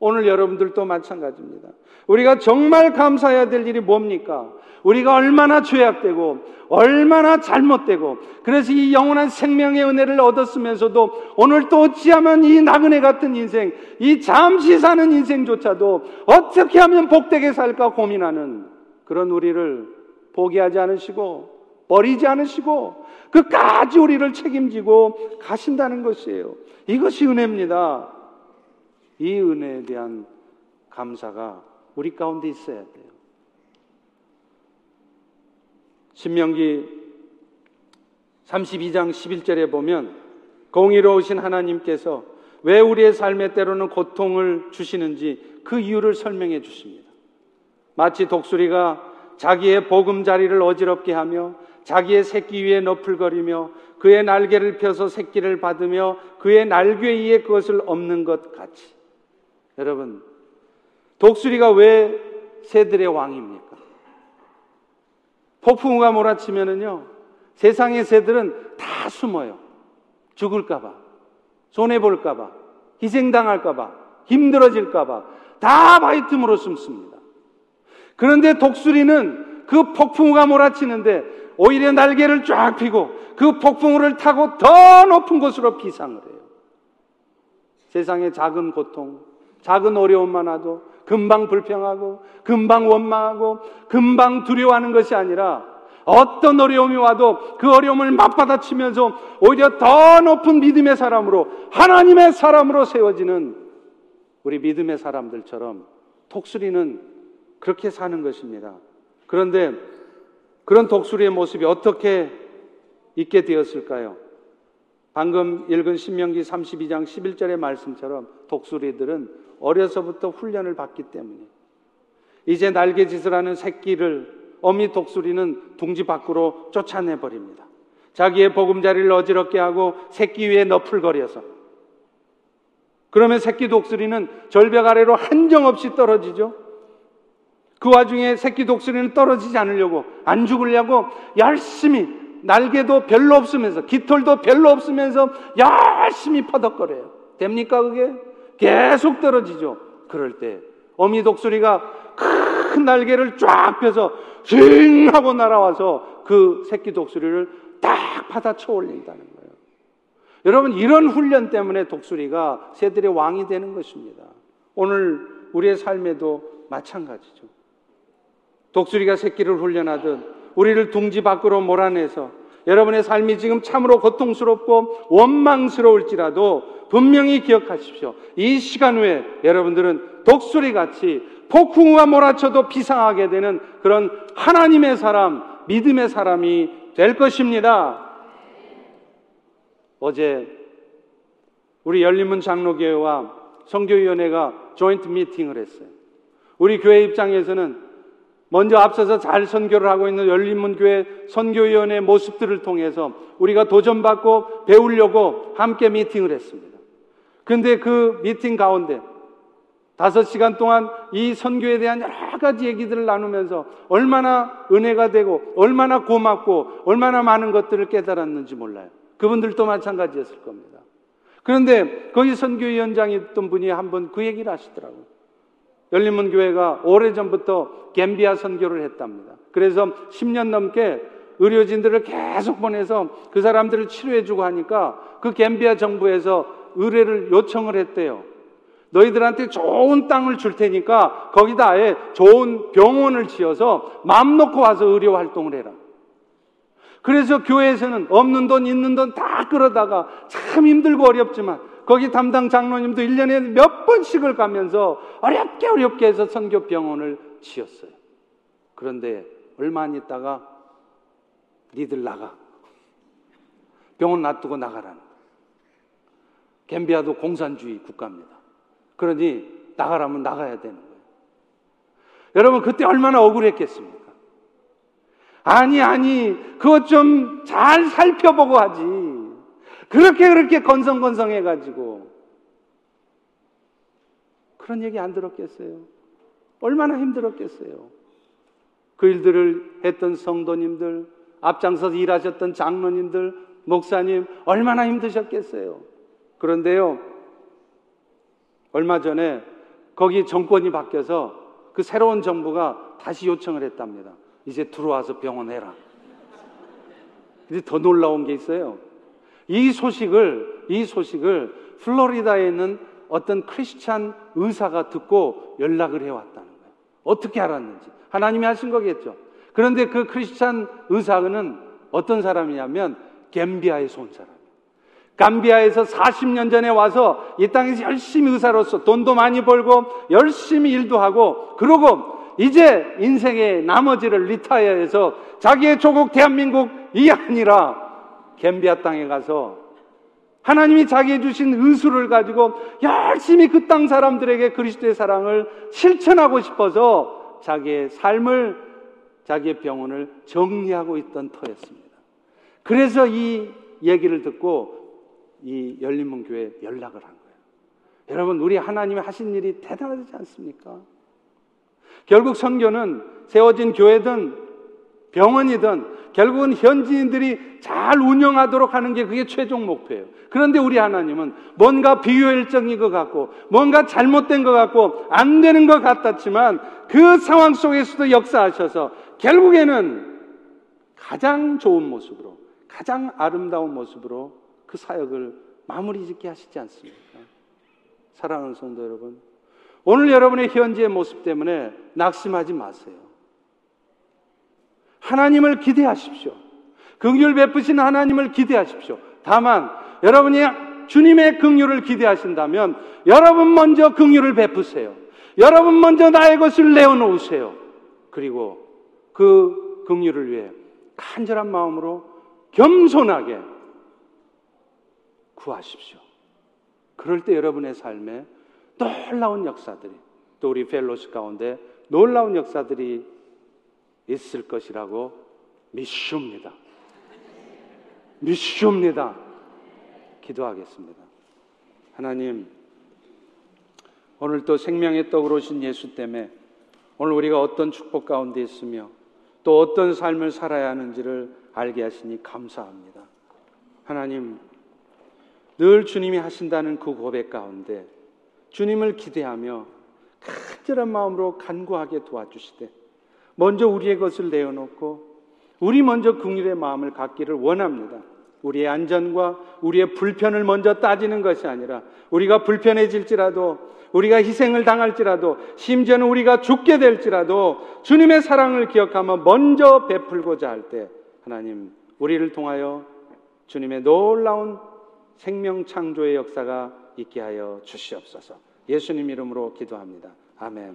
오늘 여러분들도 마찬가지입니다. 우리가 정말 감사해야 될 일이 뭡니까? 우리가 얼마나 죄악되고 얼마나 잘못되고 그래서 이 영원한 생명의 은혜를 얻었으면서도 오늘 또 어찌하면 이 나그네 같은 인생, 이 잠시 사는 인생조차도 어떻게 하면 복되게 살까 고민하는 그런 우리를 포기하지 않으시고 버리지 않으시고 끝까지 우리를 책임지고 가신다는 것이에요. 이것이 은혜입니다. 이 은혜에 대한 감사가 우리 가운데 있어야 돼요. 신명기 32장 11절에 보면 공의로우신 하나님께서 왜 우리의 삶의 때로는 고통을 주시는지 그 이유를 설명해 주십니다. 마치 독수리가 자기의 보금자리를 어지럽게 하며 자기의 새끼 위에 너풀거리며 그의 날개를 펴서 새끼를 받으며 그의 날개 위에 그것을 없는 것 같이. 여러분, 독수리가 왜 새들의 왕입니까? 폭풍우가 몰아치면은요, 세상의 새들은 다 숨어요. 죽을까봐, 손해볼까봐, 희생당할까봐, 힘들어질까봐, 다 바위 틈으로 숨습니다. 그런데 독수리는 그 폭풍우가 몰아치는데 오히려 날개를 쫙 펴고 그 폭풍우를 타고 더 높은 곳으로 비상을 해요. 세상의 작은 고통, 작은 어려움만 와도 금방 불평하고 금방 원망하고 금방 두려워하는 것이 아니라 어떤 어려움이 와도 그 어려움을 맞받아치면서 오히려 더 높은 믿음의 사람으로 하나님의 사람으로 세워지는 우리 믿음의 사람들처럼 독수리는 그렇게 사는 것입니다. 그런데 그런 독수리의 모습이 어떻게 있게 되었을까요? 방금 읽은 신명기 32장 11절의 말씀처럼 독수리들은 어려서부터 훈련을 받기 때문에 이제 날개짓을 하는 새끼를 어미 독수리는 둥지 밖으로 쫓아내 버립니다. 자기의 보금자리를 어지럽게 하고 새끼 위에 너풀거려서 그러면 새끼 독수리는 절벽 아래로 한정없이 떨어지죠. 그 와중에 새끼 독수리는 떨어지지 않으려고 안 죽으려고 열심히 날개도 별로 없으면서 깃털도 별로 없으면서 열심히 퍼덕거려요. 됩니까 그게? 계속 떨어지죠. 그럴 때 어미 독수리가 큰 날개를 쫙 펴서 징 하고 날아와서 그 새끼 독수리를 딱 받아쳐 올린다는 거예요. 여러분 이런 훈련 때문에 독수리가 새들의 왕이 되는 것입니다. 오늘 우리의 삶에도 마찬가지죠. 독수리가 새끼를 훈련하듯 우리를 둥지 밖으로 몰아내서 여러분의 삶이 지금 참으로 고통스럽고 원망스러울지라도 분명히 기억하십시오. 이 시간 후에 여러분들은 독수리 같이 폭풍우가 몰아쳐도 비상하게 되는 그런 하나님의 사람, 믿음의 사람이 될 것입니다. 어제 우리 열린문 장로교회와 성교위원회가 조인트 미팅을 했어요. 우리 교회 입장에서는 먼저 앞서서 잘 선교를 하고 있는 열린문교회 선교위원회 모습들을 통해서 우리가 도전받고 배우려고 함께 미팅을 했습니다. 근데 그 미팅 가운데 다섯 시간 동안 이 선교에 대한 여러 가지 얘기들을 나누면서 얼마나 은혜가 되고 얼마나 고맙고 얼마나 많은 것들을 깨달았는지 몰라요. 그분들도 마찬가지였을 겁니다. 그런데 거기 선교위원장이 있던 분이 한 번 그 얘기를 하시더라고요. 열린문 교회가 오래전부터 갬비아 선교를 했답니다. 그래서 10년 넘게 의료진들을 계속 보내서 그 사람들을 치료해주고 하니까 그 갬비아 정부에서 의뢰를 요청을 했대요. 너희들한테 좋은 땅을 줄 테니까 거기다 아예 좋은 병원을 지어서 마음 놓고 와서 의료 활동을 해라. 그래서 교회에서는 없는 돈, 있는 돈 다 끌어다가 참 힘들고 어렵지만 거기 담당 장로님도 1년에 몇 번씩을 가면서 어렵게 어렵게 해서 선교 병원을 지었어요. 그런데 얼마 안 있다가 니들 나가. 병원 놔두고 나가라는. 갬비아도 공산주의 국가입니다. 그러니 나가라면 나가야 되는 거예요. 여러분 그때 얼마나 억울했겠습니까? 아니 아니 그것 좀 잘 살펴보고 하지. 그렇게 그렇게 건성건성해 가지고 그런 얘기 안 들었겠어요? 얼마나 힘들었겠어요? 그 일들을 했던 성도님들, 앞장서서 일하셨던 장로님들, 목사님 얼마나 힘드셨겠어요? 그런데요, 얼마 전에 거기 정권이 바뀌어서 그 새로운 정부가 다시 요청을 했답니다. 이제 들어와서 병원 해라. 근데 더 놀라운 게 있어요. 이 소식을, 이 소식을 플로리다에 있는 어떤 크리스찬 의사가 듣고 연락을 해왔다는 거예요. 어떻게 알았는지. 하나님이 하신 거겠죠. 그런데 그 크리스찬 의사는 어떤 사람이냐면 갬비아에서 온 사람. 감비아에서 40년 전에 와서 이 땅에서 열심히 의사로서 돈도 많이 벌고 열심히 일도 하고 그러고 이제 인생의 나머지를 리타이어해서 자기의 조국 대한민국이 아니라 갬비아 땅에 가서 하나님이 자기에 주신 의수를 가지고 열심히 그 땅 사람들에게 그리스도의 사랑을 실천하고 싶어서 자기의 삶을 자기의 병원을 정리하고 있던 터였습니다. 그래서 이 얘기를 듣고 이 열린문 교회에 연락을 한 거예요. 여러분, 우리 하나님이 하신 일이 대단하지 않습니까? 결국 선교는 세워진 교회든 병원이든 결국은 현지인들이 잘 운영하도록 하는 게 그게 최종 목표예요. 그런데 우리 하나님은 뭔가 비효율적인 것 같고, 뭔가 잘못된 것 같고, 안 되는 것 같았지만 그 상황 속에서도 역사하셔서 결국에는 가장 좋은 모습으로, 가장 아름다운 모습으로 그 사역을 마무리 짓게 하시지 않습니까? 사랑하는 성도 여러분. 오늘 여러분의 현재의 모습 때문에 낙심하지 마세요. 하나님을 기대하십시오. 긍휼 베푸신 하나님을 기대하십시오. 다만 여러분이 주님의 긍휼을 기대하신다면 여러분 먼저 긍휼을 베푸세요. 여러분 먼저 나의 것을 내어놓으세요. 그리고 그 긍휼을 위해 간절한 마음으로 겸손하게 구하십시오. 그럴 때 여러분의 삶에 놀라운 역사들이 또 우리 펠로시 가운데 놀라운 역사들이 있을 것이라고 믿습니다. 믿습니다. 기도하겠습니다. 하나님, 오늘 또 생명의 떡으로 오신 예수 때문에 오늘 우리가 어떤 축복 가운데 있으며 또 어떤 삶을 살아야 하는지를 알게 하시니 감사합니다. 하나님, 늘 주님이 하신다는 그 고백 가운데 주님을 기대하며 간절한 마음으로 간구하게 도와주시되 먼저 우리의 것을 내어놓고 우리 먼저 궁일의 마음을 갖기를 원합니다. 우리의 안전과 우리의 불편을 먼저 따지는 것이 아니라 우리가 불편해질지라도 우리가 희생을 당할지라도 심지어는 우리가 죽게 될지라도 주님의 사랑을 기억하며 먼저 베풀고자 할 때 하나님 우리를 통하여 주님의 놀라운 생명 창조의 역사가 있게 하여 주시옵소서. 예수님 이름으로 기도합니다. 아멘.